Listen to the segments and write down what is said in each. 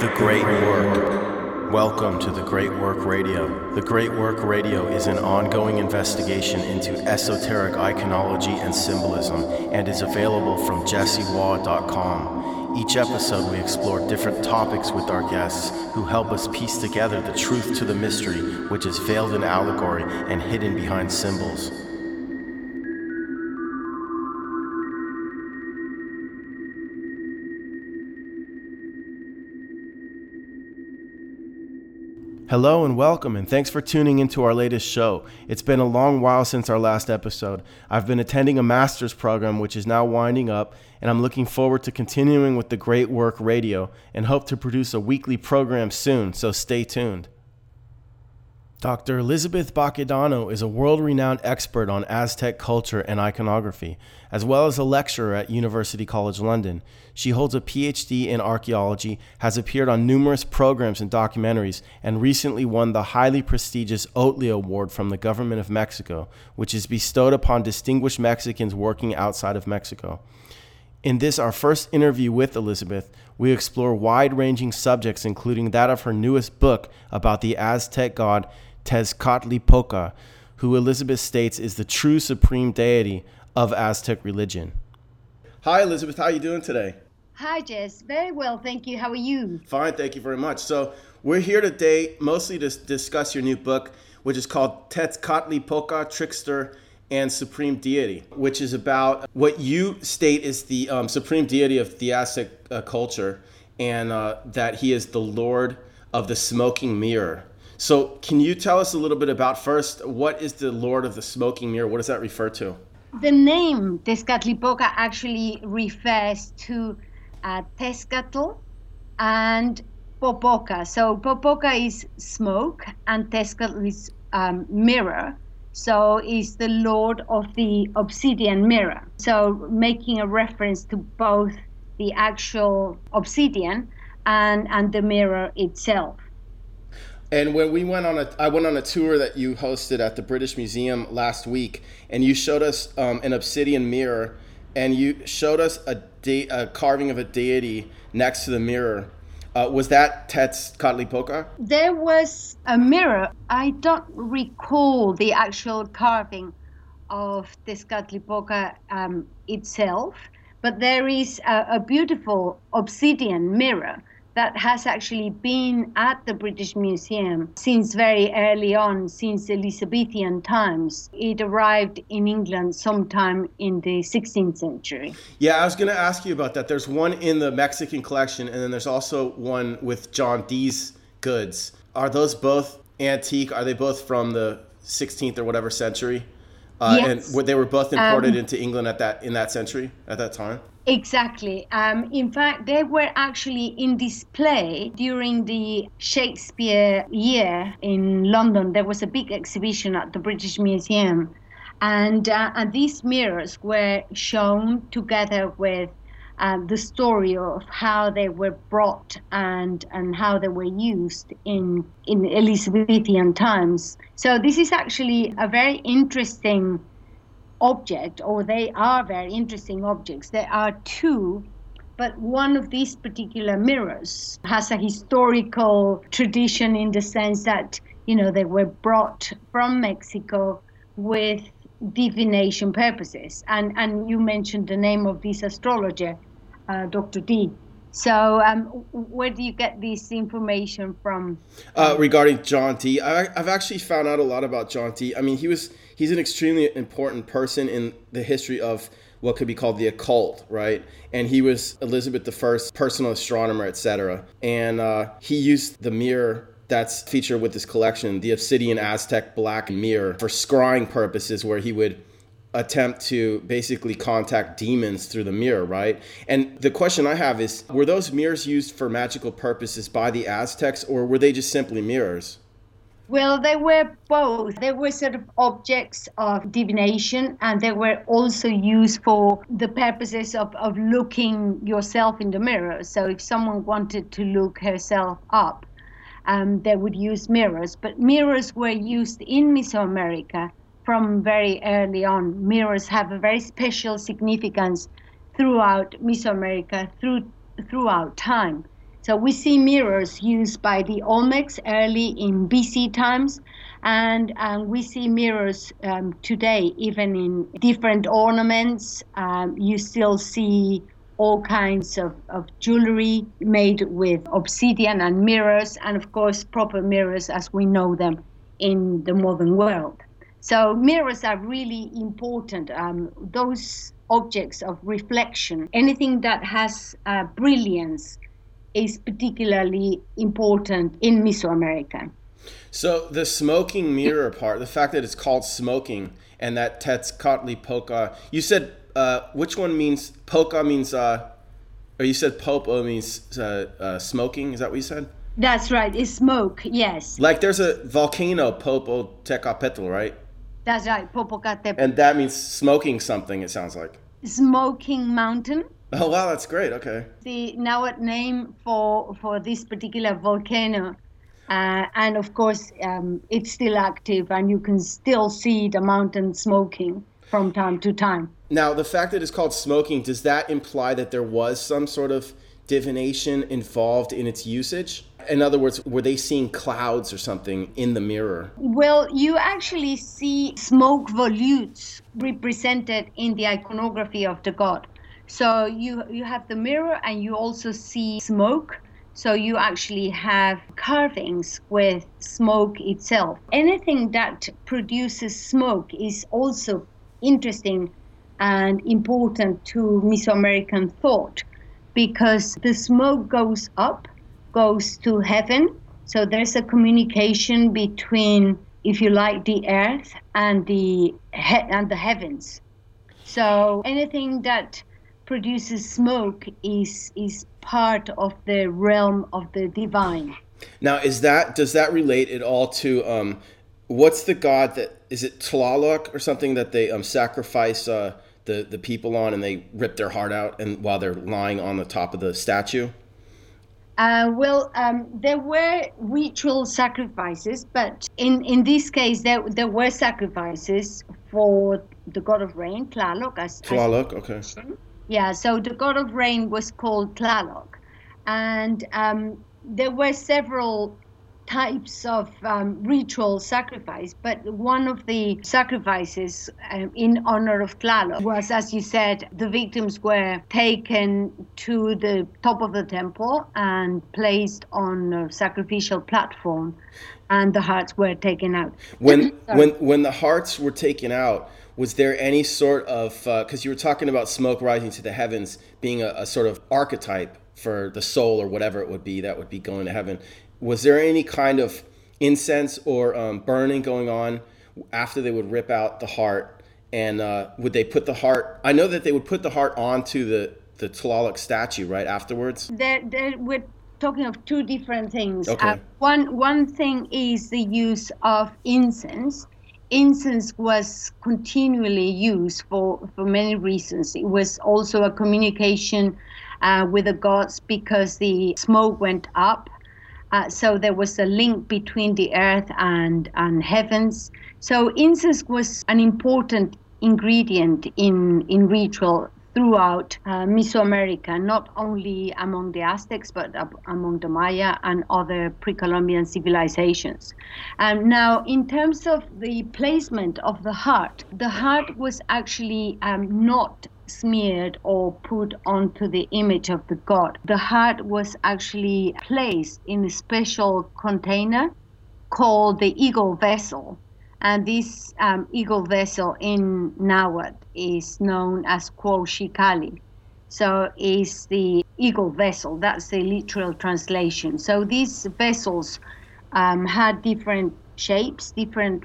The Great Work. Welcome to The Great Work Radio. The Great Work Radio is an ongoing investigation into esoteric iconology and symbolism and is available from jessewaugh.com. Each episode, we explore different topics with our guests who help us piece together the truth to the mystery, which is veiled in allegory and hidden behind symbols. Hello and welcome, and thanks for tuning into our latest show. It's been a long while since our last episode. I've been attending a master's program, which is now winding up, and I'm looking forward to continuing with the Great Work Radio and hope to produce a weekly program soon, so stay tuned. Dr. Elizabeth Baquedano is a world renowned expert on Aztec culture and iconography, as well as a lecturer at University College London. She holds a PhD in archaeology, has appeared on numerous programs and documentaries, and recently won the highly prestigious Ohtli Award from the government of Mexico, which is bestowed upon distinguished Mexicans working outside of Mexico. In this, our first interview with Elizabeth, we explore wide ranging subjects, including that of her newest book about the Aztec god Tezcatlipoca, who Elizabeth states is the true supreme deity of Aztec religion. Hi, Elizabeth. How are you doing today? Hi, Jess. Very well, thank you. How are you? Fine, thank you very much. So, we're here today mostly to discuss your new book, which is called Tezcatlipoca, Trickster and Supreme Deity, which is about what you state is the um, supreme deity of the Aztec uh, culture, and uh, that he is the Lord of the smoking mirror. So, can you tell us a little bit about first what is the Lord of the Smoking Mirror? What does that refer to? The name Tezcatlipoca actually refers to uh, Tezcatl and Popoca. So, Popoca is smoke, and Tezcatl is um, mirror. So, is the Lord of the obsidian mirror. So, making a reference to both the actual obsidian and, and the mirror itself. And when we went on a, I went on a tour that you hosted at the British Museum last week, and you showed us um, an obsidian mirror, and you showed us a, de- a carving of a deity next to the mirror. Uh, was that Tezcatlipoca? There was a mirror. I don't recall the actual carving of Tezcatlipoca um, itself, but there is a, a beautiful obsidian mirror that has actually been at the British Museum since very early on, since Elizabethan times. It arrived in England sometime in the 16th century. Yeah, I was going to ask you about that. There's one in the Mexican collection, and then there's also one with John Dee's goods. Are those both antique? Are they both from the 16th or whatever century? Uh, yes. And they were both imported um, into England at that in that century at that time. Exactly. Um, in fact, they were actually in display during the Shakespeare year in London. There was a big exhibition at the British Museum, and uh, and these mirrors were shown together with uh, the story of how they were brought and and how they were used in in Elizabethan times. So this is actually a very interesting object, or they are very interesting objects. There are two, but one of these particular mirrors has a historical tradition in the sense that, you know, they were brought from Mexico with divination purposes. And, and you mentioned the name of this astrologer, uh, Dr. Dee. So, um, where do you get this information from? Uh, regarding John Dee, I, I've actually found out a lot about John Dee. I mean, he was he's an extremely important person in the history of what could be called the occult, right? And he was Elizabeth I's personal astronomer, etc. And uh, he used the mirror that's featured with this collection, the Obsidian Aztec Black Mirror, for scrying purposes, where he would attempt to basically contact demons through the mirror, right? And the question I have is were those mirrors used for magical purposes by the Aztecs, or were they just simply mirrors? Well, they were both. They were sort of objects of divination, and they were also used for the purposes of, of looking yourself in the mirror. So, if someone wanted to look herself up, um, they would use mirrors. But mirrors were used in Mesoamerica from very early on. Mirrors have a very special significance throughout Mesoamerica through, throughout time. So we see mirrors used by the Olmecs early in BC times, and um, we see mirrors um, today, even in different ornaments. Um, you still see all kinds of, of jewelry made with obsidian and mirrors, and of course, proper mirrors as we know them in the modern world. So, mirrors are really important. Um, those objects of reflection, anything that has uh, brilliance, is particularly important in Mesoamerica. So the smoking mirror part, the fact that it's called smoking and that Tezcatlipoca, you said uh, which one means Poca means, uh, or you said Popo means uh, uh, smoking? Is that what you said? That's right. It's smoke. Yes. Like there's a volcano, Popocatépetl, right? That's right, Popocatépetl. And that means smoking something. It sounds like. Smoking mountain. Oh wow, that's great. Okay. The Nahuatl name for for this particular volcano, uh, and of course um, it's still active, and you can still see the mountain smoking from time to time. Now, the fact that it's called smoking does that imply that there was some sort of divination involved in its usage? In other words, were they seeing clouds or something in the mirror? Well, you actually see smoke volutes represented in the iconography of the god. So you you have the mirror and you also see smoke. So you actually have carvings with smoke itself. Anything that produces smoke is also interesting and important to Mesoamerican thought because the smoke goes up, goes to heaven. So there's a communication between, if you like, the earth and the he- and the heavens. So anything that produces smoke is is part of the realm of the divine. Now, is that does that relate at all to um, what's the god that is it Tlaloc or something that they um, sacrifice uh, the the people on and they rip their heart out and while they're lying on the top of the statue? Uh, well, um, there were ritual sacrifices, but in, in this case, there, there were sacrifices for the god of rain, Tlaloc. As, Tlaloc, okay. Yeah, so the god of rain was called Tlaloc. And um, there were several types of um, ritual sacrifice, but one of the sacrifices um, in honor of Tlaloc was, as you said, the victims were taken to the top of the temple and placed on a sacrificial platform, and the hearts were taken out. When when when the hearts were taken out, was there any sort of because uh, you were talking about smoke rising to the heavens being a, a sort of archetype for the soul or whatever it would be that would be going to heaven was there any kind of incense or um, burning going on after they would rip out the heart? And uh, would they put the heart? I know that they would put the heart onto the the Tlaloc statue right afterwards. There, there, we're talking of two different things. Okay. Uh, one one thing is the use of incense. Incense was continually used for, for many reasons. It was also a communication uh, with the gods because the smoke went up uh, so there was a link between the earth and, and heavens. So incense was an important ingredient in, in ritual throughout uh, Mesoamerica, not only among the Aztecs, but among the Maya and other pre Columbian civilizations. Um, now, in terms of the placement of the heart, the heart was actually um, not smeared or put onto the image of the god. The heart was actually placed in a special container called the eagle vessel. And this um, eagle vessel in Nahuatl is known as Cuauhxicalli. So is the eagle vessel. That's the literal translation. So these vessels um, had different shapes, different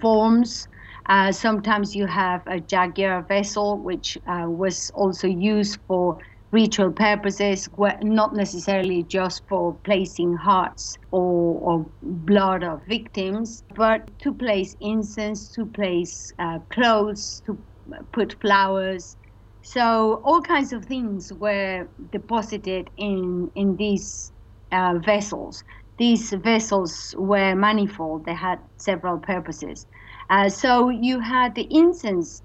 forms, uh, sometimes you have a jaguar vessel, which uh, was also used for ritual purposes, not necessarily just for placing hearts or, or blood of victims, but to place incense, to place uh, clothes, to put flowers. So all kinds of things were deposited in in these uh, vessels. These vessels were manifold; they had several purposes. Uh, so you had the incense,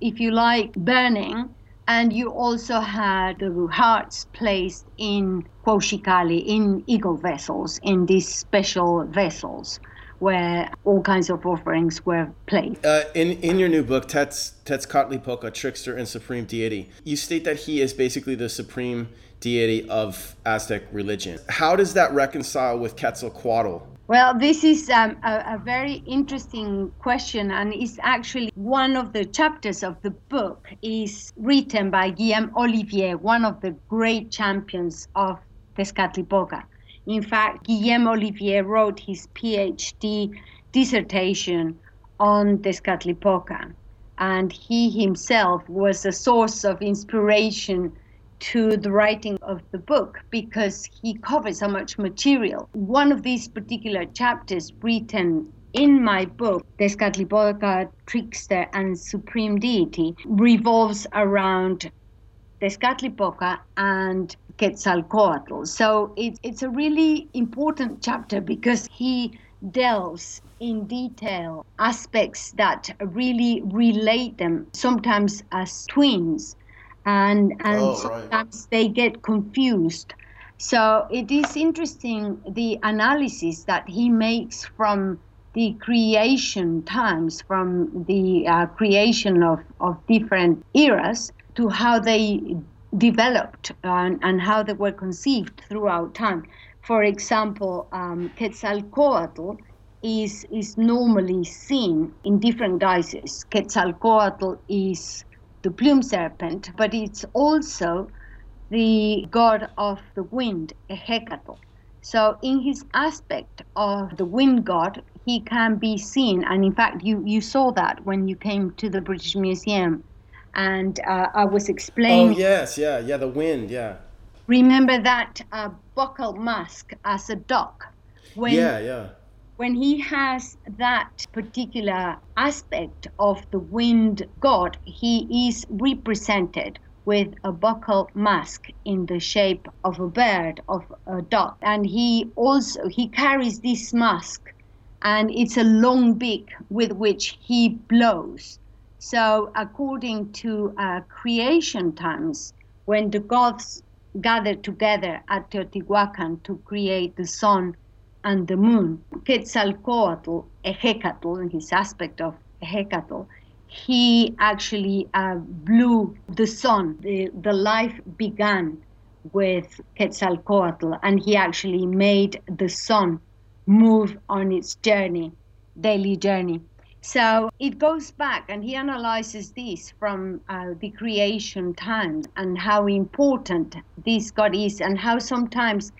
if you like, burning, And you also had the hearts placed in Cuauhxicalli, in eagle vessels, in these special vessels where all kinds of offerings were placed. Uh, in in your new book, Tetz Tezcatlipoca, Trickster and Supreme Deity, you state that he is basically the supreme deity of Aztec religion. How does that reconcile with Quetzalcoatl? Well, this is um, a, a, very interesting question, and it's actually one of the chapters of the book is written by Guillaume Olivier, one of the great champions of Tezcatlipoca. In fact, Guillaume Olivier wrote his PhD dissertation on Tezcatlipoca, and he himself was a source of inspiration to the writing of the book because he covers so much material. One of these particular chapters written in my book, Tezcatlipoca, Trickster and Supreme Deity, revolves around Tezcatlipoca and Quetzalcoatl. So it, it's a really important chapter because he delves in detail aspects that really relate them sometimes as twins and and oh, sometimes right. they get confused so it is interesting the analysis that he makes from the creation times from the uh, creation of, of different eras to how they developed and, and how they were conceived throughout time. For example, um, Quetzalcoatl is, is normally seen in different guises. Quetzalcoatl is the plume serpent, but it's also the god of the wind, Ehecatl. So, in his aspect of the wind god, he can be seen, and in fact, you, you saw that when you came to the British Museum and uh, I was explaining. Oh yes, yeah, yeah, the wind, yeah. Remember that uh, buccal mask as a duck. When, yeah, yeah. When he has that particular aspect of the wind god, he is represented with a buccal mask in the shape of a bird, of a duck, and he also he carries this mask, and it's a long beak with which he blows so, according to uh, creation times, when the gods gathered together at Teotihuacan to create the sun and the moon, Quetzalcoatl, Ehecatl, in his aspect of Ehecatl, he actually uh, blew the sun. The, the life began with Quetzalcoatl, and he actually made the sun move on its journey, daily journey. So it goes back and he analyzes this from uh, the creation times and how important this God is, and how sometimes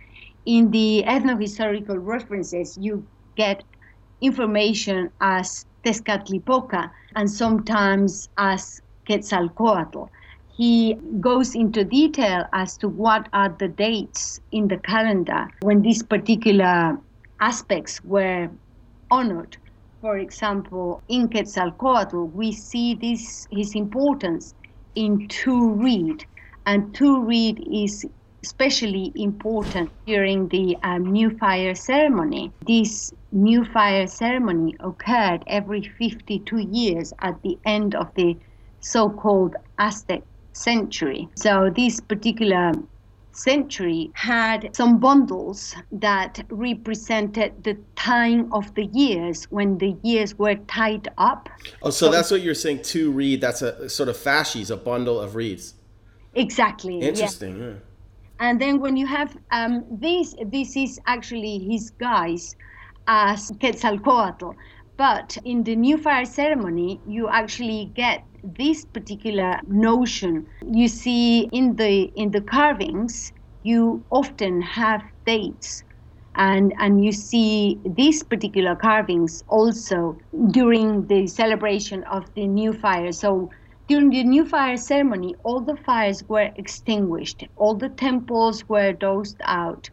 in the ethnohistorical references you get information as Tezcatlipoca and sometimes as Quetzalcoatl. He goes into detail as to what are the dates in the calendar when these particular aspects were honored for example, in Quetzalcoatl, we see this his importance in Two Reed, and Two Reed is especially important during the um, New Fire ceremony. This New Fire ceremony occurred every 52 years at the end of the so-called Aztec century. So this particular century had some bundles that represented the tying of the years when the years were tied up. Oh, so, so that's what you're saying Two Reed. That's a sort of fasces, a bundle of reeds. Exactly. Interesting. Yeah. yeah. And then when you have um, this, this is actually his guise as Quetzalcoatl. But in the new fire ceremony, you actually get this particular notion you see in the in the carvings you often have dates. And and you see these particular carvings also during the celebration of the new fire. So during the new fire ceremony all the fires were extinguished. All the temples were dosed out.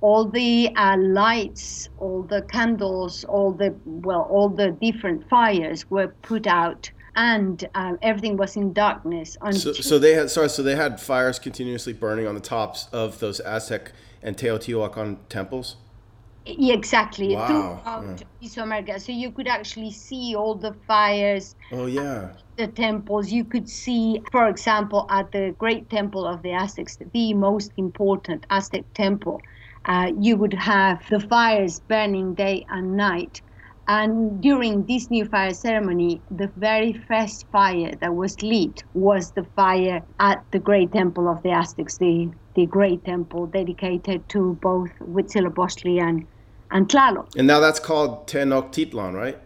All the uh, lights all the candles all the well all the different fires were put out and um, everything was in darkness. So, so, they had sorry, so they had fires continuously burning on the tops of those Aztec and Teotihuacan temples. Yeah, exactly. Wow. Throughout yeah. Mesoamerica, so you could actually see all the fires. Oh yeah. the temples, you could see, for example, at the Great Temple of the Aztecs, the most important Aztec temple, uh, you would have the fires burning day and night. And during this new fire ceremony, the very first fire that was lit was the fire at the Great Temple of the Aztecs, the, the Great Temple dedicated to both Huitzilopochtli and, and Tlaloc. And now that's called Tenochtitlan, right?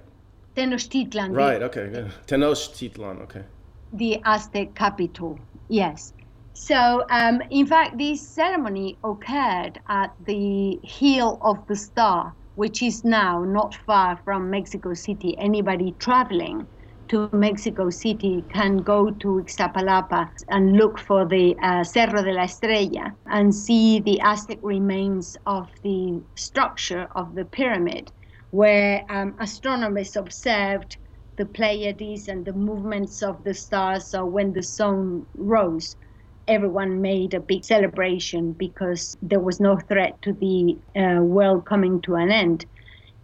Tenochtitlan. Right, okay. Good. Tenochtitlan, okay. The Aztec capital, yes. So, um, in fact, this ceremony occurred at the Hill of the Star, which is now not far from Mexico City. Anybody traveling to Mexico City can go to Iztapalapa and look for the uh, Cerro de la Estrella and see the Aztec remains of the structure of the pyramid where um, astronomers observed the Pleiades and the movements of the stars. So when the sun rose, everyone made a big celebration because there was no threat to the uh, world coming to an end.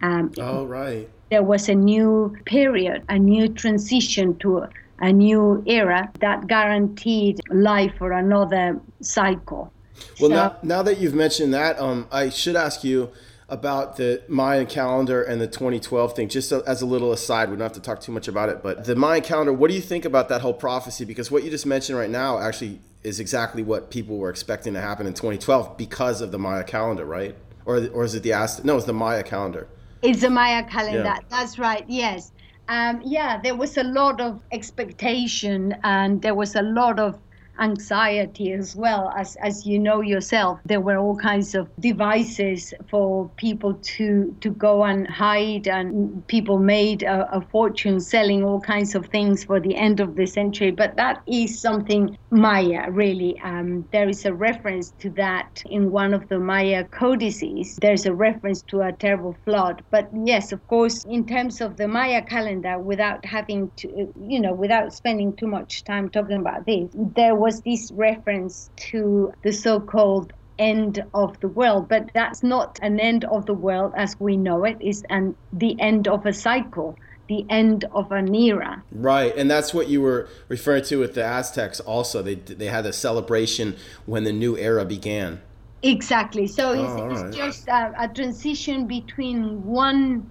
Um, oh, right. There was a new period, a new transition to a, a new era that guaranteed life for another cycle. Well, so, now, now that you've mentioned that, um, I should ask you about the Mayan calendar and the 2012 thing, just as a little aside, we don't have to talk too much about it, but the Mayan calendar, what do you think about that whole prophecy? Because what you just mentioned right now actually is exactly what people were expecting to happen in 2012 because of the Maya calendar, right? Or, or is it the Aztec? No, it's the Maya calendar. It's the Maya calendar. Yeah. That's right. Yes. Um, yeah, there was a lot of expectation and there was a lot of anxiety as well. As as you know yourself there were all kinds of devices for people to to go and hide and people made a, a fortune selling all kinds of things for the end of the century. But that is something maya really um, there is a reference to that in one of the maya codices. There's a reference to a terrible flood. But yes of course in terms of the maya calendar without having to you know without spending too much time talking about this there was was this reference to the so called end of the world but that's not an end of the world as we know it. Is an the end of a cycle the end of an era. Right and that's what you were referring to with the aztecs also. They they had a celebration when the new era began. Exactly. So it's, oh, it's right. just a, a transition between one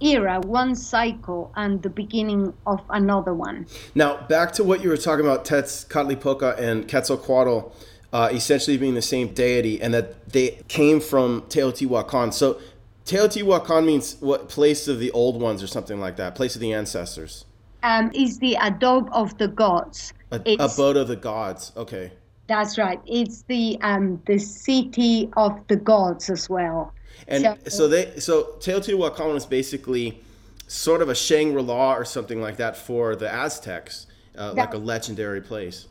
era, one cycle, and the beginning of another one. Now, back to what you were talking about, Tezcatlipoca and Quetzalcoatl. Uh, essentially being the same deity, and that they came from Teotihuacan. So, Teotihuacan means what place of the old ones, or something like that, place of the ancestors. Um, is the adobe of the gods. A, abode of the gods. Okay. That's right. It's the um, the city of the gods as well. And so, so they so Teotihuacan is basically sort of a Shangri-La or something like that for the Aztecs, uh, like a legendary place.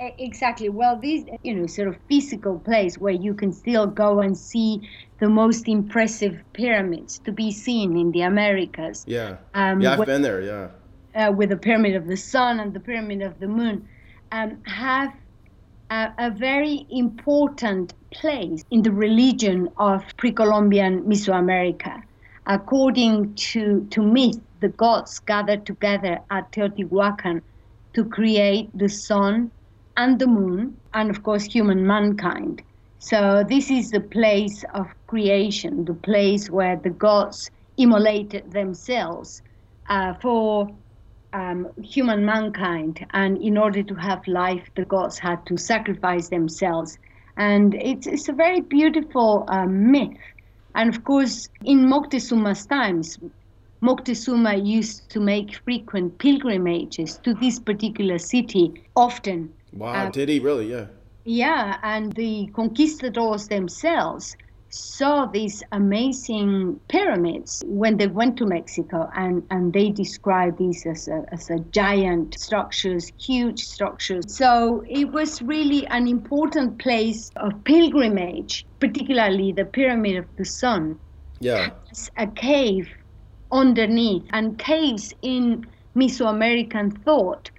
Exactly. Well, this you know sort of physical place where you can still go and see the most impressive pyramids to be seen in the Americas. Yeah. Um, yeah, I've been there. Yeah. Uh, with the pyramid of the sun and the pyramid of the moon, um, have a, a very important place in the religion of pre-Columbian Mesoamerica. According to, to myth, the gods gathered together at Teotihuacan to create the sun and the moon, and of course, human mankind. So, this is the place of creation, the place where the gods immolated themselves uh, for um, human mankind. And in order to have life, the gods had to sacrifice themselves. And it's, it's a very beautiful uh, myth. And of course, in Moctezuma's times, Moctezuma used to make frequent pilgrimages to this particular city often. Wow, uh, did he really? Yeah. Yeah, and the conquistadors themselves saw these amazing pyramids when they went to Mexico, and, and they described these as a, as a giant structures, huge structures. So it was really an important place of pilgrimage, particularly the Pyramid of the Sun. Yeah. It's a cave underneath, and caves in Mesoamerican thought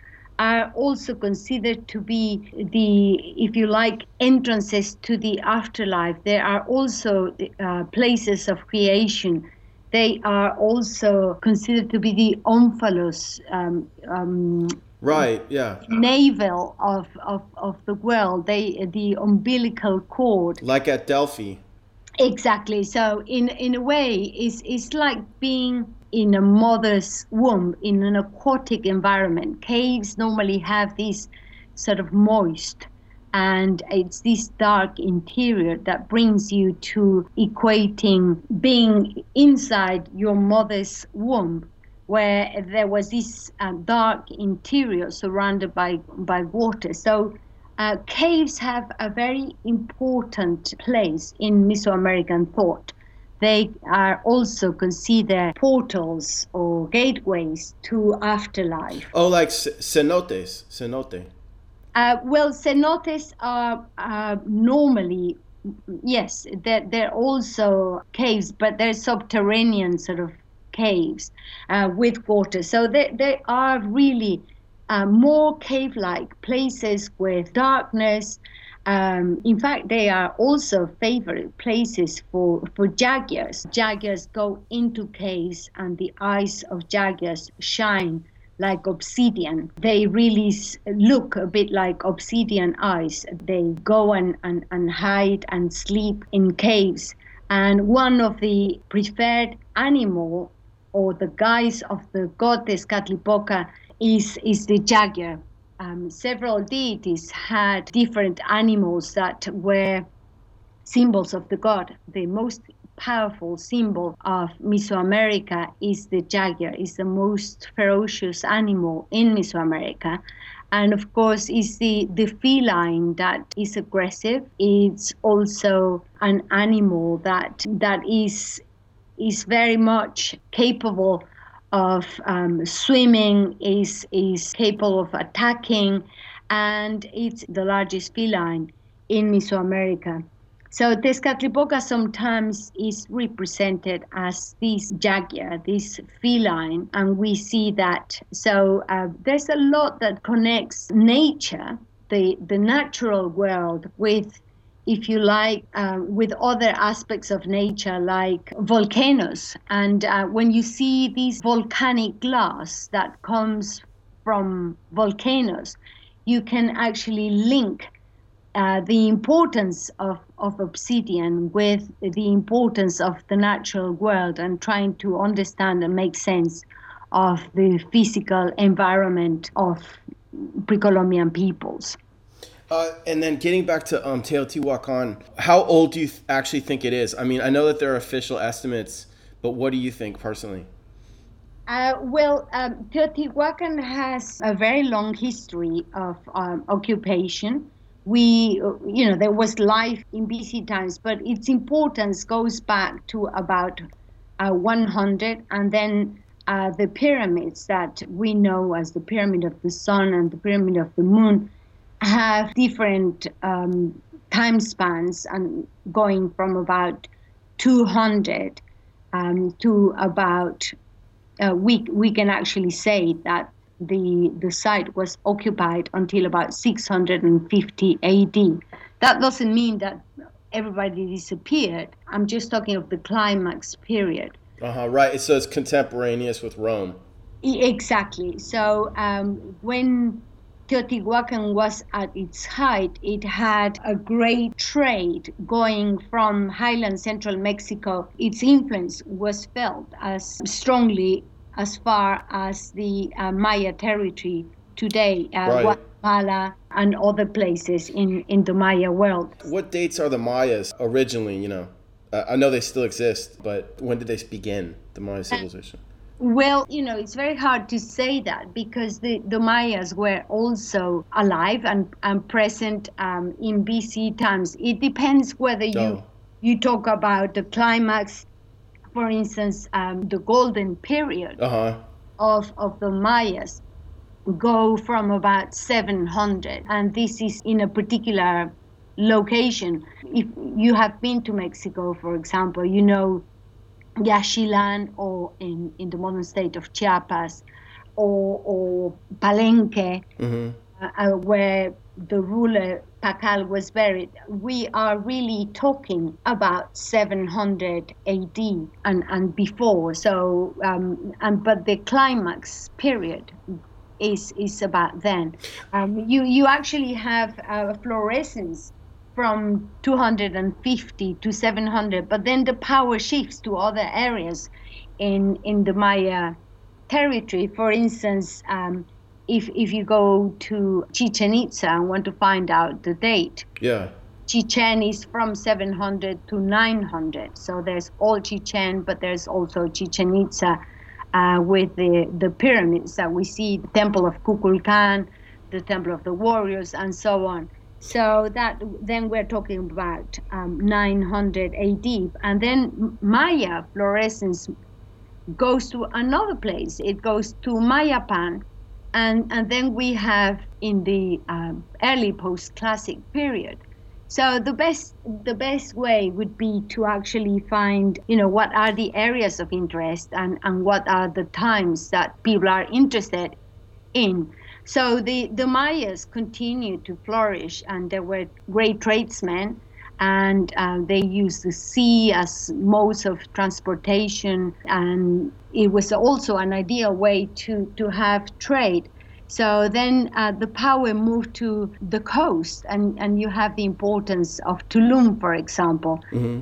are also considered to be the, if you like, entrances to the afterlife. There are also uh, places of creation. They are also considered to be the omphalos, um, um, right yeah. navel of, of, of the world. They the umbilical cord. Like at delphi. Exactly. So in in a way it's, it's like being in a mother's womb in an aquatic environment caves normally have this sort of moist and it's this dark interior that brings you to equating being inside your mother's womb where there was this uh, dark interior surrounded by, by water. So uh, caves have a very important place in Mesoamerican thought. They are also considered portals or gateways to afterlife. Oh, like cenotes, cenote. Uh, well, cenotes are uh, normally, yes, they're, they're also caves, but they're subterranean sort of caves uh, with water. So they, they are really uh, more cave like places with darkness. Um, in fact, they are also favorite places for, for jaguars. Jaguars go into caves, and the eyes of jaguars shine like obsidian. They really look a bit like obsidian eyes. They go and, and, and hide and sleep in caves. And one of the preferred animal or the guise of the god Tezcatlipoca is, is the jaguar. Um, several deities had different animals that were symbols of the god. The most powerful symbol of Mesoamerica is the jaguar, is the most ferocious animal in Mesoamerica. And of course, is the, the feline that is aggressive. It's also an animal that that is is very much capable of um, swimming, is, is capable of attacking, and it's the largest feline in Mesoamerica. So Tezcatlipoca sometimes is represented as this jaguar, this feline, and we see that. So uh, there's a lot that connects nature, the, the natural world, with if you like, uh, with other aspects of nature like volcanoes. And uh, when you see these volcanic glass that comes from volcanoes, you can actually link uh, the importance of, of obsidian with the importance of the natural world and trying to understand and make sense of the physical environment of pre-Columbian peoples. Uh, and then getting back to um, Teotihuacan, how old do you th- actually think it is? I mean, I know that there are official estimates, but what do you think personally? Uh, well, um, Teotihuacan has a very long history of um, occupation. We, you know, there was life in BC times, but its importance goes back to about uh, 100, and then uh, the pyramids that we know as the Pyramid of the Sun and the Pyramid of the Moon have different um, time spans and going from about 200 um, to about uh, we we can actually say that the the site was occupied until about 650 AD. That doesn't mean that everybody disappeared. I'm just talking of the climax period. Uh huh. Right. So it's contemporaneous with Rome. Exactly. So um, when Teotihuacan was at its height, it had a great trade going from highland central Mexico. Its influence was felt as strongly as far as the uh, Maya territory today, uh, right. Guatemala and other places in, in the Maya world. What dates are the Mayas originally, you know? Uh, I know they still exist, but when did they begin, the Maya civilization? Well, you know, it's very hard to say that because the, the Mayas were also alive and, and present um, in BC times. It depends whether you oh. you talk about the climax, for instance, um, the golden period uh-huh. of, of the Mayas go from about 700 and this is in a particular location if you have been to mexico for example you know Yaxchilán or in, in the modern state of Chiapas or, or Palenque, mm-hmm. uh, uh, where the ruler Pakal was buried, we are really talking about 700 AD and, and before. So, um, and, but the climax period is is about then. Um, you you actually have uh, fluorescence from 250 to 700, but then the power shifts to other areas in in the Maya territory. For instance, um, if if you go to Chichen Itza and want to find out the date, yeah, Chichen is from 700 to 900. So there's all Chichen, but there's also Chichen Itza uh, with the, the pyramids that we see, the Temple of Kukulkan, the Temple of the Warriors, and so on. So that then we're talking about um, 900 AD, and then Maya fluorescence goes to another place. It goes to Mayapan, and and then we have in the um, early post-classic period so the best the best way would be to actually find, you know, what are the areas of interest and, and what are the times that people are interested in. So the, the Mayas continued to flourish and they were great tradesmen and uh, they used the sea as modes of transportation and it was also an ideal way to, to have trade so then uh, the power moved to the coast, and, and you have the importance of Tulum, for example, mm-hmm.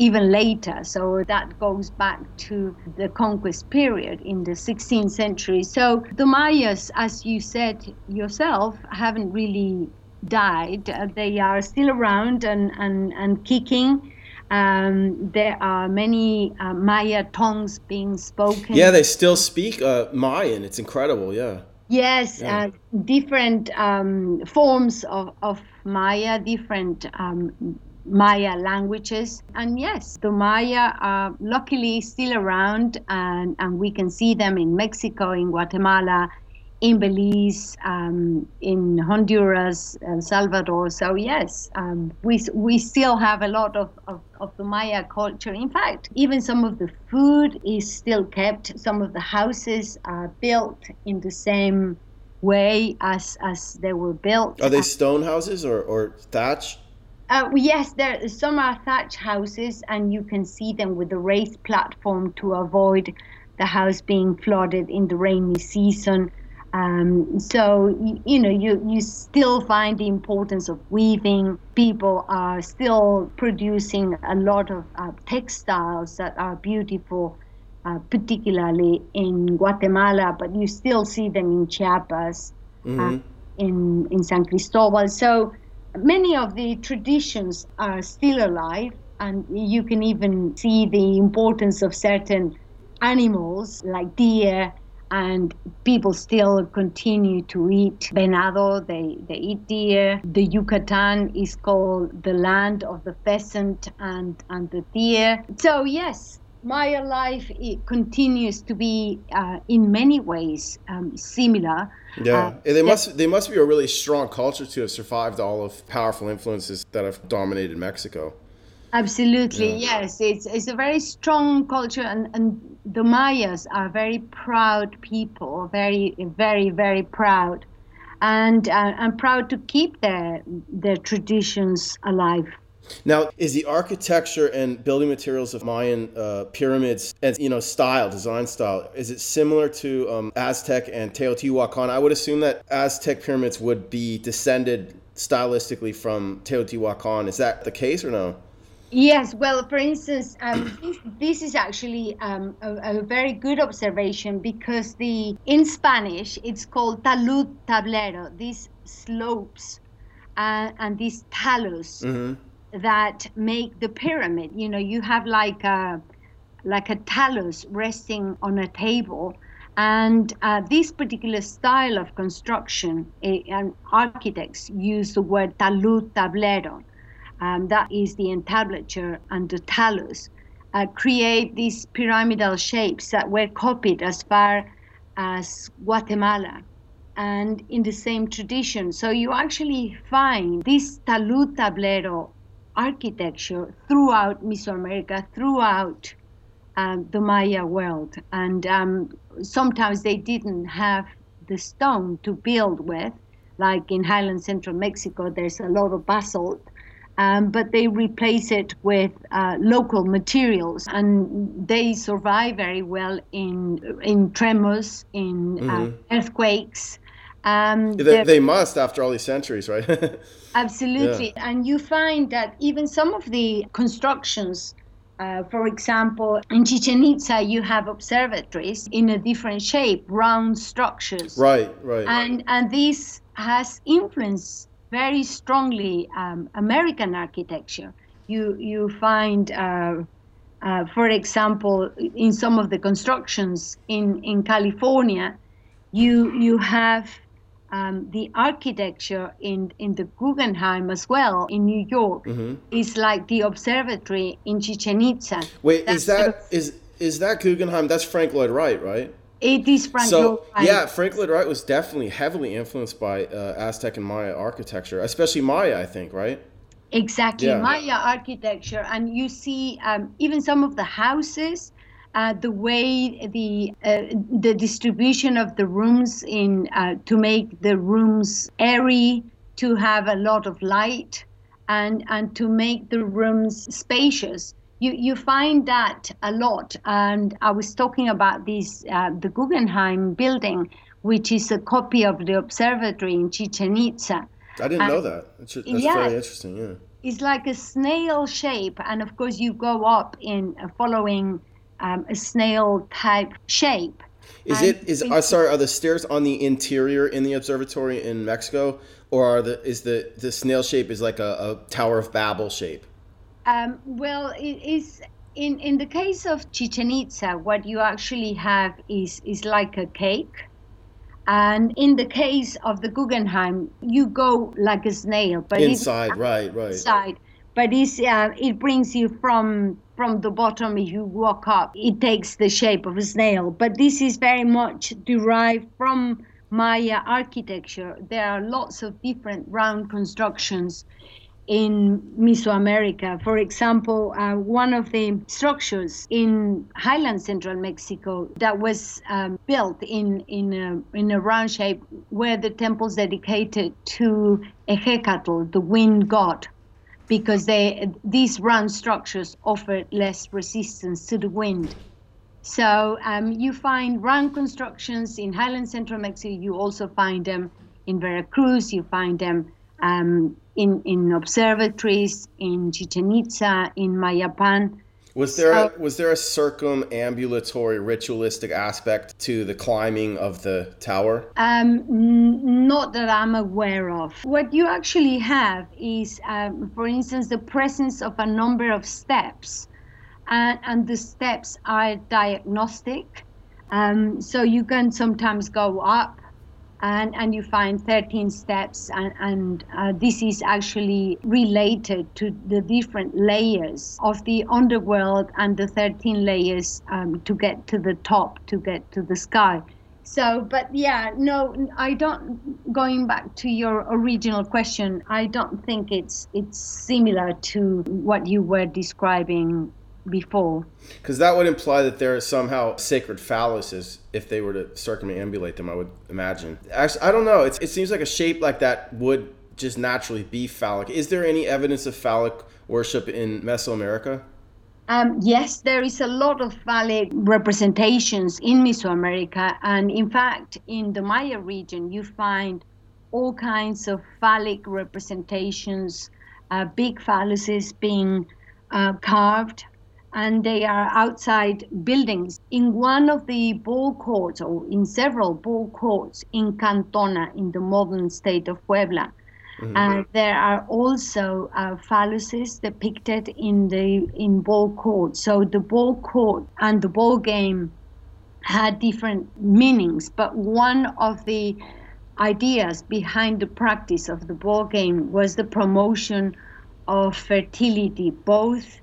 Even later. So that goes back to the conquest period in the 16th century. So the Mayas, as you said yourself, haven't really died. Uh, they are still around and, and, and kicking. Um, there are many uh, Maya tongues being spoken. Yeah, they still speak uh, Mayan. It's incredible. Yeah. Yes, yeah. uh, different um, forms of, of Maya, different um, Maya languages. And yes, the Maya are luckily still around, and, and we can see them in Mexico, in Guatemala, in Belize, um, in Honduras, El Salvador. So yes, um, we we still have a lot of, of, of, the Maya culture. In fact, even some of the food is still kept. Some of the houses are built in the same way as as they were built. Are they stone houses or, or thatch? Uh, yes, there some are thatch houses, and you can see them with a raised platform to avoid the house being flooded in the rainy season. Um, so you, you, know you, you still find the importance of weaving. People are still producing a lot of uh, textiles that are beautiful, uh, particularly in Guatemala, but you still see them in Chiapas, uh, mm-hmm. in in San Cristobal. So many of the traditions are still alive, and you can even see the importance of certain animals like deer and people still continue to eat venado, they, they eat deer. The Yucatan is called the land of the pheasant and, and the deer. So, yes, Maya life it continues to be uh, in many ways um, similar. Yeah, uh, they must they must be a really strong culture to have survived all of powerful influences that have dominated Mexico. Absolutely, yeah. yes. It's it's a very strong culture, and, and the Mayas are very proud people, very very very proud, and uh, and proud to keep their their traditions alive. Now, is the architecture and building materials of Mayan uh, pyramids and you know style, design style, is it similar to um, Aztec and Teotihuacan? I would assume that Aztec pyramids would be descended stylistically from Teotihuacan. Is that the case or no? Yes, well, for instance, um, this, this, is actually um, a, a, very good observation because the in Spanish it's called talud tablero. These slopes uh, and these talus mm-hmm. That make the pyramid. You know, you have like a like a talus resting on a table, and uh, this particular style of construction, uh, and architects use the word talud tablero um, that is the entablature and the talus, uh, create these pyramidal shapes that were copied as far as Guatemala and in the same tradition. So you actually find this talud tablero architecture throughout Mesoamerica, throughout um, the Maya world. And um, sometimes they didn't have the stone to build with. Like in highland central Mexico, there's a lot of basalt um, but they replace it with uh, local materials, and they survive very well in in tremors, in uh, mm-hmm. earthquakes. Um, they, they, must after all these centuries, right? absolutely, yeah. and you find that even some of the constructions. Uh, for example, in Chichen Itza, you have observatories in a different shape, round structures. Right, right. And and this has influenced very strongly um, American architecture. You you find, uh, uh, for example, in some of the constructions in in California, you you have um, the architecture in, in the Guggenheim as well in New York mm-hmm. is like the observatory in Chichen Itza. Wait, That's is that sort of, is is that Guggenheim? That's Frank Lloyd Wright, right? It is Frank so, Lloyd Yeah, Frank Lloyd Wright was definitely heavily influenced by uh, Aztec and Maya architecture, especially Maya, I think, right? Exactly, yeah. Maya architecture, and you see um, even some of the houses. Uh, the way the uh, the distribution of the rooms in uh, to make the rooms airy, to have a lot of light, and and to make the rooms spacious you, you find that a lot. And I was talking about this, uh, the Guggenheim building, which is a copy of the observatory in Chichen Itza. I didn't and know that. That's, that's yeah, very interesting. Yeah. It's like a snail shape. And of course, you go up in uh, following um, a snail type shape. Is it is uh, sorry are the stairs on the interior in the observatory in Mexico or are the is the the snail shape is like a, a Tower of Babel shape? Um, well, it is in in the case of Chichen Itza, what you actually have is is like a cake. And in the case of the Guggenheim, you go like a snail, but inside, right, right, inside. But it's, uh, it brings you from from the bottom. If you walk up, it takes the shape of a snail. But this is very much derived from Maya architecture. There are lots of different round constructions in Mesoamerica. For example, uh, one of the structures in highland central Mexico that was um, built in, in, a, in a round shape were the temples dedicated to Ehecatl, the wind god, because they, these round structures offer less resistance to the wind. So um, you find round constructions in highland central Mexico. You also find them in Veracruz. You find them um, in, in observatories in Chichen Itza, in Mayapan. Was there so, a, was there a circumambulatory ritualistic aspect to the climbing of the tower? Um, n- not that I'm aware of. What you actually have is, um, for instance, the presence of a number of steps, and, and the steps are diagnostic. Um, so you can sometimes go up and, and you find 13 steps and, and uh, this is actually related to the different layers of the underworld and the 13 layers um, to get to the top to get to the sky. So but yeah no i don't going back to your original question i don't think it's it's similar to what you were describing before. Because that would imply that there are somehow sacred phalluses if they were to circumambulate them, I would imagine. Actually, I don't know. It's, it seems like a shape like that would just naturally be phallic. Is there any evidence of phallic worship in Mesoamerica? Um, yes, there is a lot of phallic representations in Mesoamerica. And in fact, in the Maya region, you find all kinds of phallic representations, uh, big phalluses being uh, carved and they are outside buildings. In one of the ball courts, or in several ball courts in Cantona, in the modern state of Puebla, mm-hmm. uh, there are also uh, phalluses depicted in the in ball courts. So the ball court and the ball game had different meanings, but one of the ideas behind the practice of the ball game was the promotion of fertility, both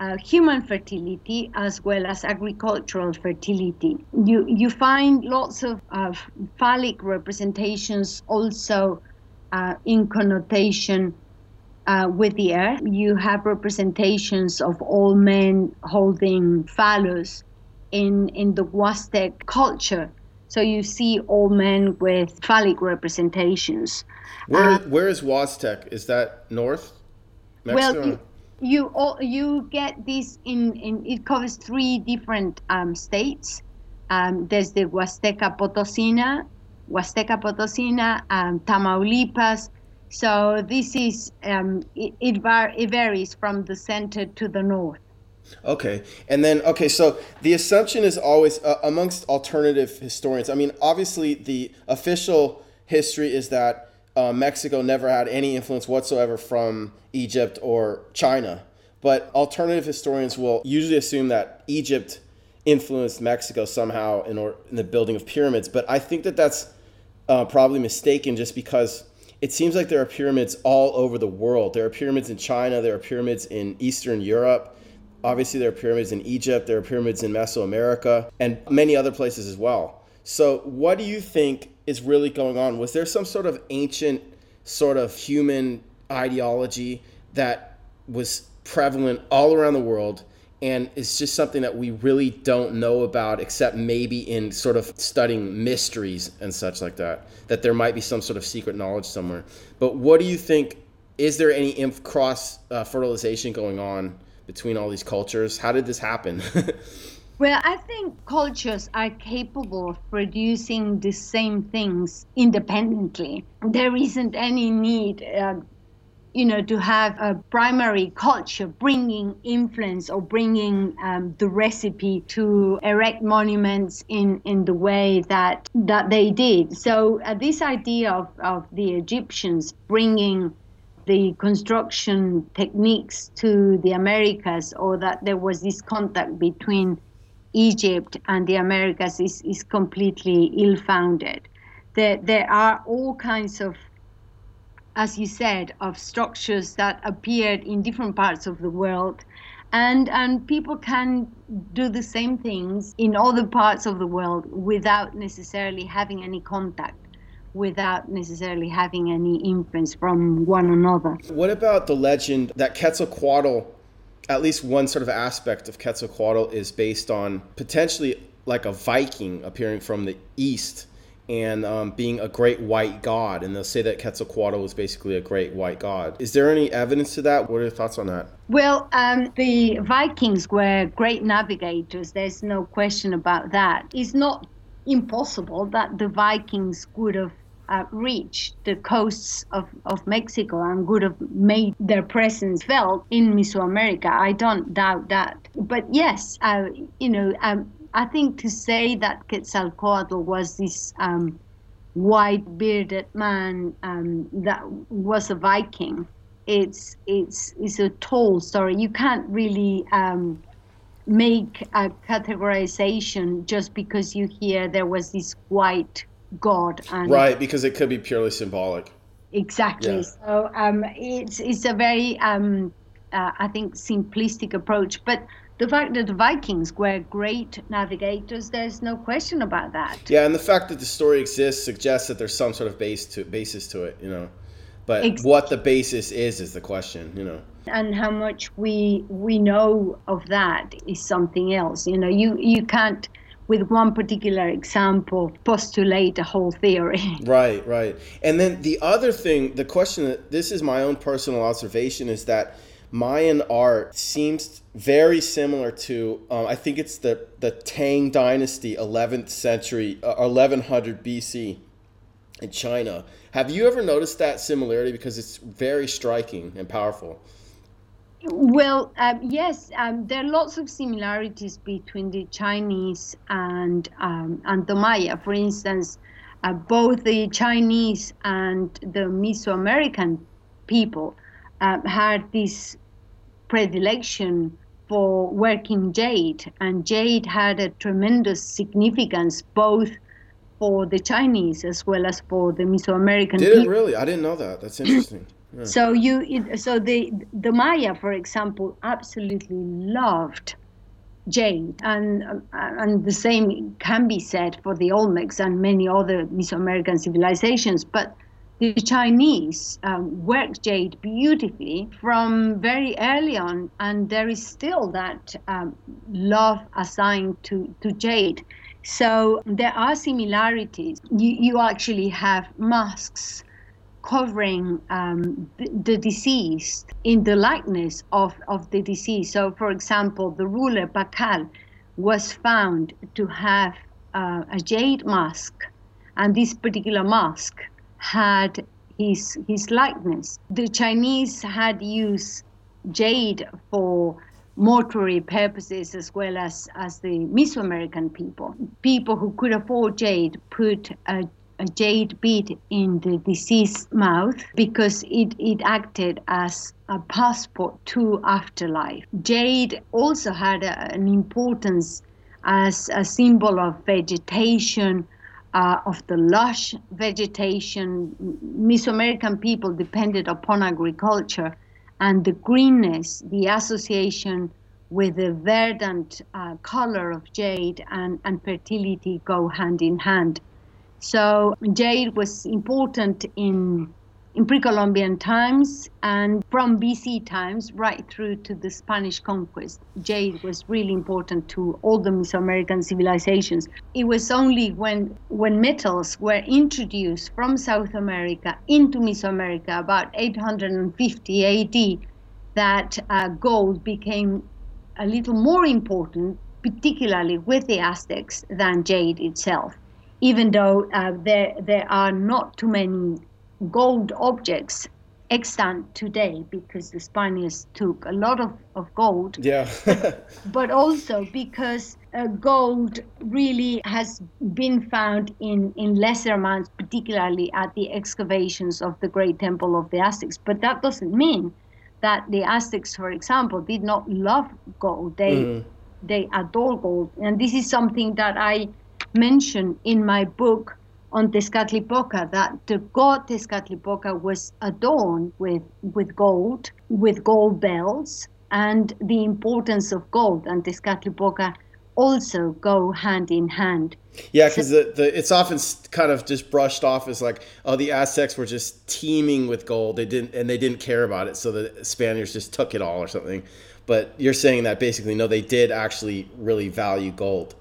uh, human fertility as well as agricultural fertility. You, you find lots of uh, phallic representations also uh, in connotation uh, with the earth. You have representations of all men holding phallus in, in the Huastec culture. So you see all men with phallic representations. Where, uh, where is Huastec? Is that north? Mexico? Well, you, all, you get this in, in it covers three different um, states. Um, there's the Huasteca Potosina, Huasteca Potosina, um, Tamaulipas. So this is um, it, it, var- it varies from the center to the north. Okay, and then okay, so the assumption is always uh, amongst alternative historians. I mean, obviously, the official history is that uh, Mexico never had any influence whatsoever from Egypt or China. But alternative historians will usually assume that Egypt influenced Mexico somehow in, or, in the building of pyramids. But I think that that's uh, probably mistaken just because it seems like there are pyramids all over the world. There are pyramids in China, there are pyramids in Eastern Europe. Obviously, there are pyramids in Egypt, there are pyramids in Mesoamerica, and many other places as well. So, what do you think is really going on? Was there some sort of ancient, sort of human ideology that was prevalent all around the world? And it's just something that we really don't know about, except maybe in sort of studying mysteries and such like that, that there might be some sort of secret knowledge somewhere. But what do you think? Is there any cross uh, fertilization going on between all these cultures? How did this happen? Well, I think cultures are capable of producing the same things independently. There isn't any need, uh, you know, to have a primary culture bringing influence or bringing um, the recipe to erect monuments in, in the way that that they did. So uh, this idea of, of the Egyptians bringing the construction techniques to the Americas, or that there was this contact between Egypt and the Americas is, is completely ill founded. There, there are all kinds of, as you said, of structures that appeared in different parts of the world. And, and people can do the same things in other parts of the world without necessarily having any contact without necessarily having any influence from one another. What about the legend that Quetzalcoatl at least one sort of aspect of Quetzalcoatl is based on potentially like a Viking appearing from the east and um, being a great white god. And they'll say that Quetzalcoatl was basically a great white god. Is there any evidence to that? What are your thoughts on that? Well, um, the Vikings were great navigators. There's no question about that. It's not impossible that the Vikings would have uh, reached the coasts of, of Mexico and would have made their presence felt in Mesoamerica. I don't doubt that. But yes, uh, you know, um, I think to say that Quetzalcoatl was this um, white bearded man um, that was a Viking, it's it's it's a tall story. You can't really um, make a categorization just because you hear there was this white God. And right, because it could be purely symbolic. Exactly. Yeah. So um, it's it's a very um, uh, I think simplistic approach, but the fact that the Vikings were great navigators, there's no question about that. Yeah, and the fact that the story exists suggests that there's some sort of base to basis to it, you know. But exactly. what the basis is is the question, you know. And how much we we know of that is something else. You know, you you can't with one particular example postulate a whole theory. Right, right. And then the other thing, the question that this is my own personal observation is that Mayan art seems very similar to um, I think it's the the Tang dynasty 11th century uh, 1100 BC in China. Have you ever noticed that similarity because it's very striking and powerful? Well, um, yes, um, there are lots of similarities between the Chinese and um, and the Maya. For instance, uh, both the Chinese and the Mesoamerican people uh, had this predilection for working jade, and jade had a tremendous significance both for the Chinese as well as for the Mesoamerican. Did people. it really? I didn't know that. That's interesting. So you, so the the Maya, for example, absolutely loved jade, and uh, and the same can be said for the Olmecs and many other Mesoamerican civilizations. But the Chinese um, worked jade beautifully from very early on, and there is still that um, love assigned to, to jade. So there are similarities. You, you actually have masks covering um, the, deceased in the likeness of, of the deceased. So, for example, the ruler Pakal was found to have uh, a jade mask, and this particular mask had his his likeness. The Chinese had used jade for mortuary purposes as well as, as the Mesoamerican people. People who could afford jade put a jade bead in the deceased's mouth because it, it acted as a passport to afterlife. Jade also had a, an importance as a symbol of vegetation, uh, of the lush vegetation. Mesoamerican people depended upon agriculture and the greenness, the association with the verdant uh, color of jade and, and fertility go hand in hand. So jade was important in in pre-Columbian times and from BC times right through to the Spanish conquest. Jade was really important to all the Mesoamerican civilizations. It was only when when metals were introduced from South America into Mesoamerica about 850 AD that uh, gold became a little more important, particularly with the Aztecs, than jade itself. Even though uh, there there are not too many gold objects extant today because the Spaniards took a lot of, of gold. Yeah. but also because uh, gold really has been found in, in lesser amounts, particularly at the excavations of the Great Temple of the Aztecs. But that doesn't mean that the Aztecs, for example, did not love gold. They, mm. they adore gold. And this is something that I mention in my book on Tezcatlipoca that the god Tezcatlipoca was adorned with, with gold, with gold bells, and the importance of gold and Tezcatlipoca also go hand in hand. Yeah, because the, the it's often kind of just brushed off as like, oh, the Aztecs were just teeming with gold. They didn't and they didn't care about it, so the Spaniards just took it all or something. But you're saying that basically, no, they did actually really value gold.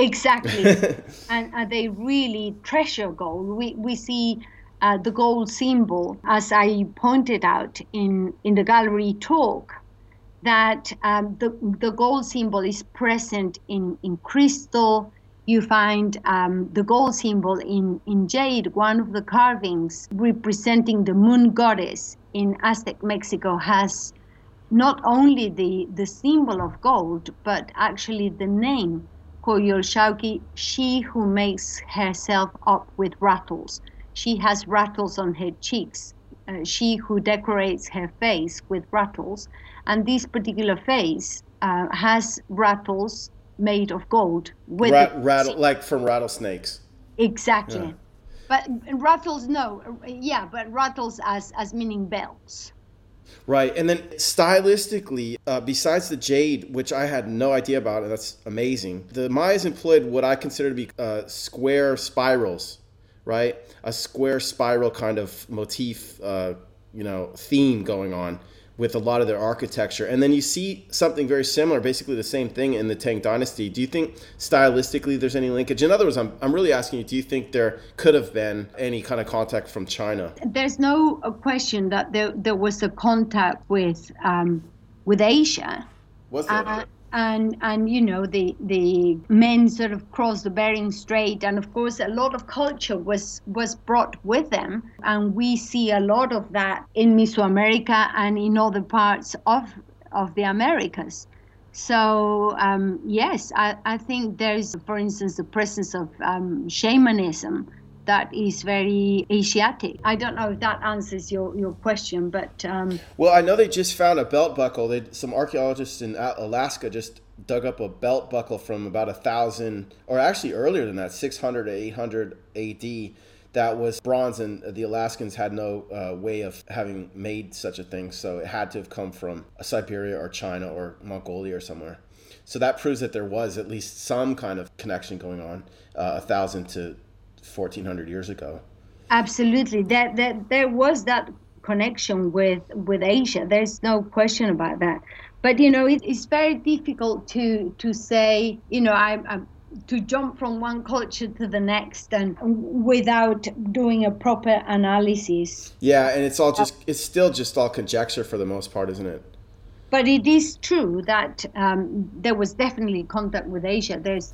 Exactly, and they really treasure gold. We we see uh, the gold symbol, as I pointed out in in the gallery talk, that um, the the gold symbol is present in in crystal. You find um, the gold symbol in in jade. One of the carvings representing the moon goddess in Aztec Mexico has not only the the symbol of gold, but actually the name Coyolxauhqui, she who makes herself up with rattles. She has rattles on her cheeks. Uh, she who decorates her face with rattles. And this particular face uh, has rattles made of gold. With Rat, rattle, like from rattlesnakes. Exactly. Yeah. But rattles, no. Yeah, but rattles as, as meaning bells. Right. And then stylistically, uh, besides the jade, which I had no idea about, and that's amazing, the Mayas employed what I consider to be uh, square spirals, right? A square spiral kind of motif, uh, you know, theme going on with a lot of their architecture. And then you see something very similar, basically the same thing in the Tang Dynasty. Do you think stylistically there's any linkage? In other words, I'm, I'm really asking you, do you think there could have been any kind of contact from China? There's no question that there, there was a contact with, um, with Asia. Was there? Uh, and and you know the the men sort of crossed the Bering Strait, and of course a lot of culture was was brought with them, and we see a lot of that in Mesoamerica and in other parts of of the Americas. So um, yes, I, I think there is, for instance, the presence of um, shamanism that is very Asiatic. I don't know if that answers your, your question, but. Um, well, I know they just found a belt buckle. They, some archaeologists in Alaska just dug up a belt buckle from about a thousand, or actually earlier than that, 600 to 800 AD. That was bronze, and the Alaskans had no uh, way of having made such a thing, so it had to have come from Siberia or China or Mongolia or somewhere. So that proves that there was at least some kind of connection going on, uh, a thousand to 1400 years ago. Absolutely. That, that there was that connection with, with Asia. There's no question about that. But, you know, it, it's very difficult to, to say, you know, I, I, to jump from one culture to the next and without doing a proper analysis. Yeah, and it's all just it's still just all conjecture for the most part, isn't it? But it is true that um, there was definitely contact with Asia. There's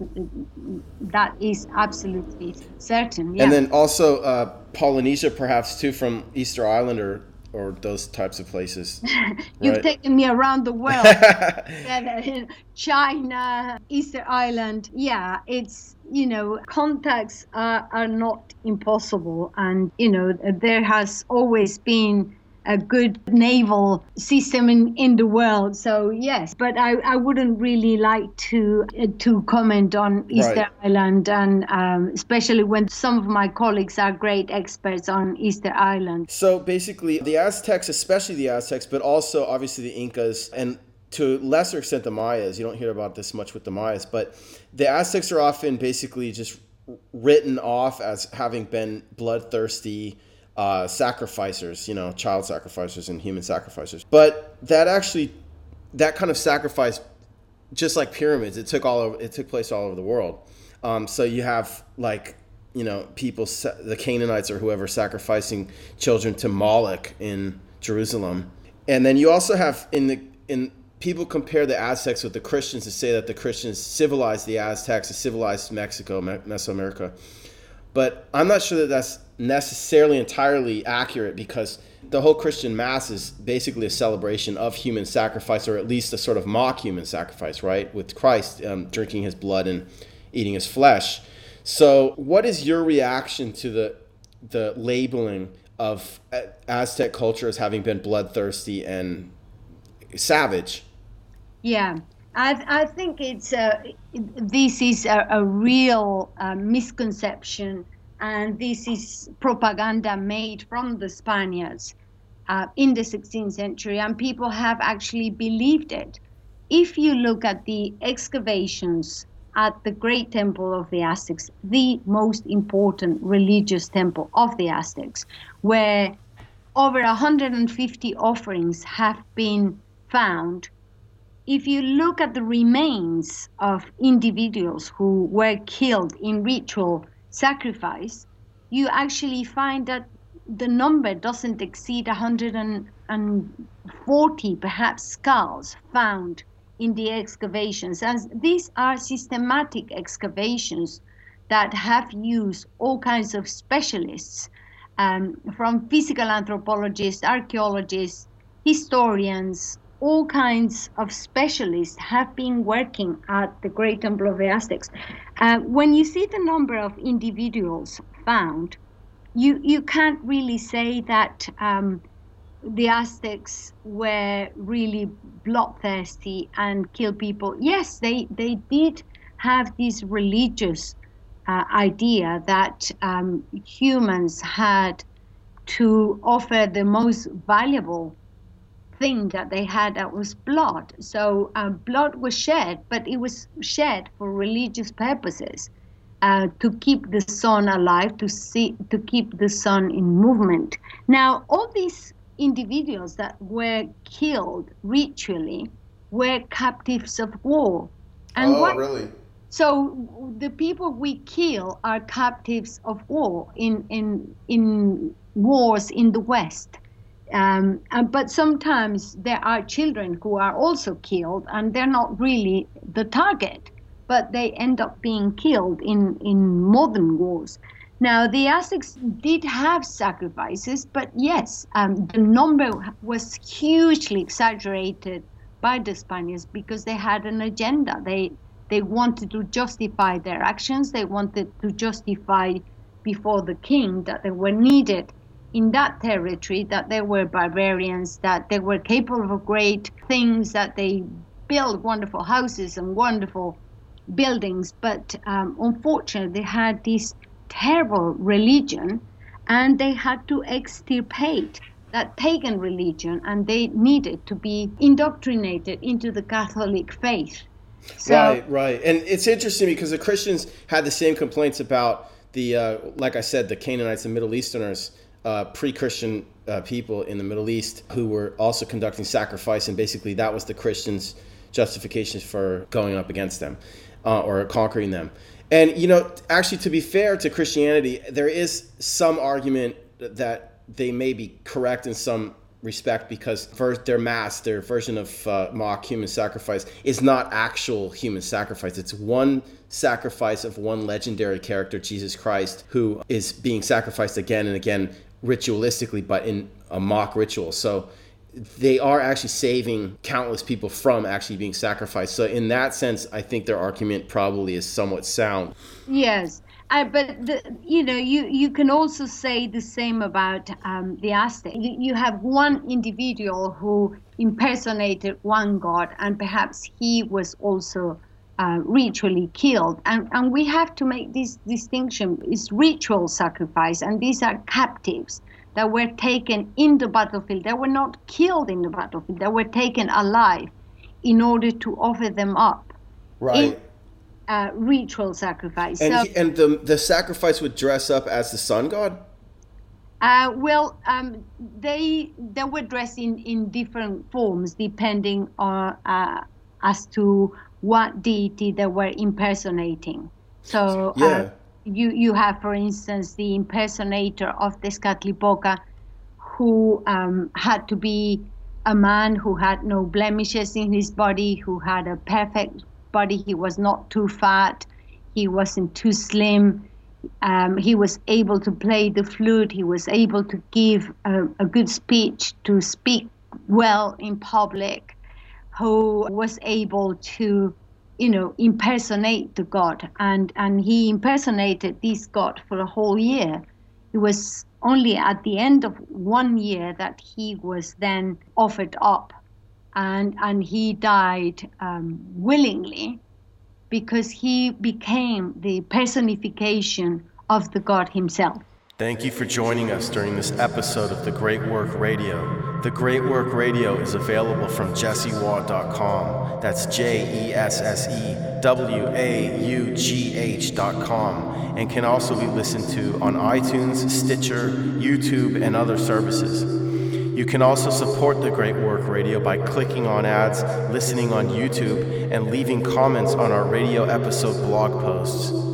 that is absolutely certain. Yeah. And then also uh, Polynesia, perhaps too, from Easter Island or or those types of places. You've right? taken me around the world. China, Easter Island. Yeah, it's you know contacts are, are not impossible, and you know there has always been a good naval system in, in the world. So yes, but I, I wouldn't really like to uh, to comment on Easter right. Island, and um, especially when some of my colleagues are great experts on Easter Island. So basically, the Aztecs, especially the Aztecs, but also obviously the Incas and to lesser extent the Mayas. You don't hear about this much with the Mayas, but the Aztecs are often basically just written off as having been bloodthirsty uh, sacrificers, you know, child sacrificers and human sacrificers. But that actually, that kind of sacrifice, just like pyramids, it took all over, it took place all over the world. Um, so you have like, you know, people, the Canaanites or whoever sacrificing children to Moloch in Jerusalem, and then you also have in the in people compare the Aztecs with the Christians to say that the Christians civilized the Aztecs, civilized Mexico, Mesoamerica. But I'm not sure that that's necessarily entirely accurate because the whole Christian Mass is basically a celebration of human sacrifice, or at least a sort of mock human sacrifice, right? With Christ um, drinking his blood and eating his flesh. So, what is your reaction to the the labeling of Aztec culture as having been bloodthirsty and savage? Yeah, I, I think it's a, this is a, a real uh, misconception and this is propaganda made from the Spaniards uh, in the 16th century, and people have actually believed it. If you look at the excavations at the Great Temple of the Aztecs, the most important religious temple of the Aztecs, where over 150 offerings have been found. If you look at the remains of individuals who were killed in ritual sacrifice, you actually find that the number doesn't exceed 140 perhaps skulls found in the excavations. And these are systematic excavations that have used all kinds of specialists um, from physical anthropologists, archaeologists, historians, all kinds of specialists have been working at the Great Temple of the Aztecs. Uh, when you see the number of individuals found, you, you can't really say that um, the Aztecs were really bloodthirsty and kill people. Yes, they, they did have this religious uh, idea that um, humans had to offer the most valuable thing that they had that was blood. So uh, blood was shed, but it was shed for religious purposes. Uh, to keep the sun alive, to see, to keep the sun in movement. Now, all these individuals that were killed ritually were captives of war. And oh, what, really? So the people we kill are captives of war in in in wars in the West. Um, uh, but sometimes there are children who are also killed, and they're not really the target, but they end up being killed in, in modern wars. Now, the Aztecs did have sacrifices, but yes, um, the number was hugely exaggerated by the Spaniards because they had an agenda. They they wanted to justify their actions. They wanted to justify before the king that they were needed in that territory that they were barbarians, that they were capable of great things, that they built wonderful houses and wonderful buildings, but um, unfortunately they had this terrible religion and they had to extirpate that pagan religion and they needed to be indoctrinated into the Catholic faith. So, right, right. And it's interesting because the Christians had the same complaints about the, uh, like I said, the Canaanites and Middle Easterners uh, pre-Christian uh, people in the Middle East who were also conducting sacrifice, and basically that was the Christians' justification for going up against them. uh, or conquering them. And you know, actually, to be fair to Christianity, there is some argument that they may be correct in some respect because their mass, their version of uh, mock human sacrifice, is not actual human sacrifice. It's one sacrifice of one legendary character, Jesus Christ, who is being sacrificed again and again ritualistically, but in a mock ritual. So they are actually saving countless people from actually being sacrificed. So in that sense, I think their argument probably is somewhat sound. Yes. Uh, but the, you know, you, you can also say the same about um, the Aztec. You, you have one individual who impersonated one god, and perhaps he was also uh, ritually killed. And, and we have to make this distinction: is ritual sacrifice, and these are captives that were taken in the battlefield. They were not killed in the battlefield. They were taken alive in order to offer them up. Right. In, uh, ritual sacrifice. And, so, he, and the, the sacrifice would dress up as the sun god? Uh, well, um, they they were dressed in, in different forms depending on uh, as to what deity they were impersonating. So uh, you you have, for instance, the impersonator of Tezcatlipoca, who um, had to be a man who had no blemishes in his body, who had a perfect body. He was not too fat. He wasn't too slim. Um, he was able to play the flute. He was able to give a, a good speech, to speak well in public, who was able to, you know, impersonate the god. And, and he impersonated this god for a whole year. It was only at the end of one year that he was then offered up and and he died um, willingly because he became the personification of the God himself. Thank you for joining us during this episode of The Great Work Radio. The Great Work Radio is available from jessewaugh.com. That's J E S S E W A U G H.com and can also be listened to on iTunes, Stitcher, YouTube, and other services. You can also support the Great Work Radio by clicking on ads, listening on YouTube, and leaving comments on our radio episode blog posts.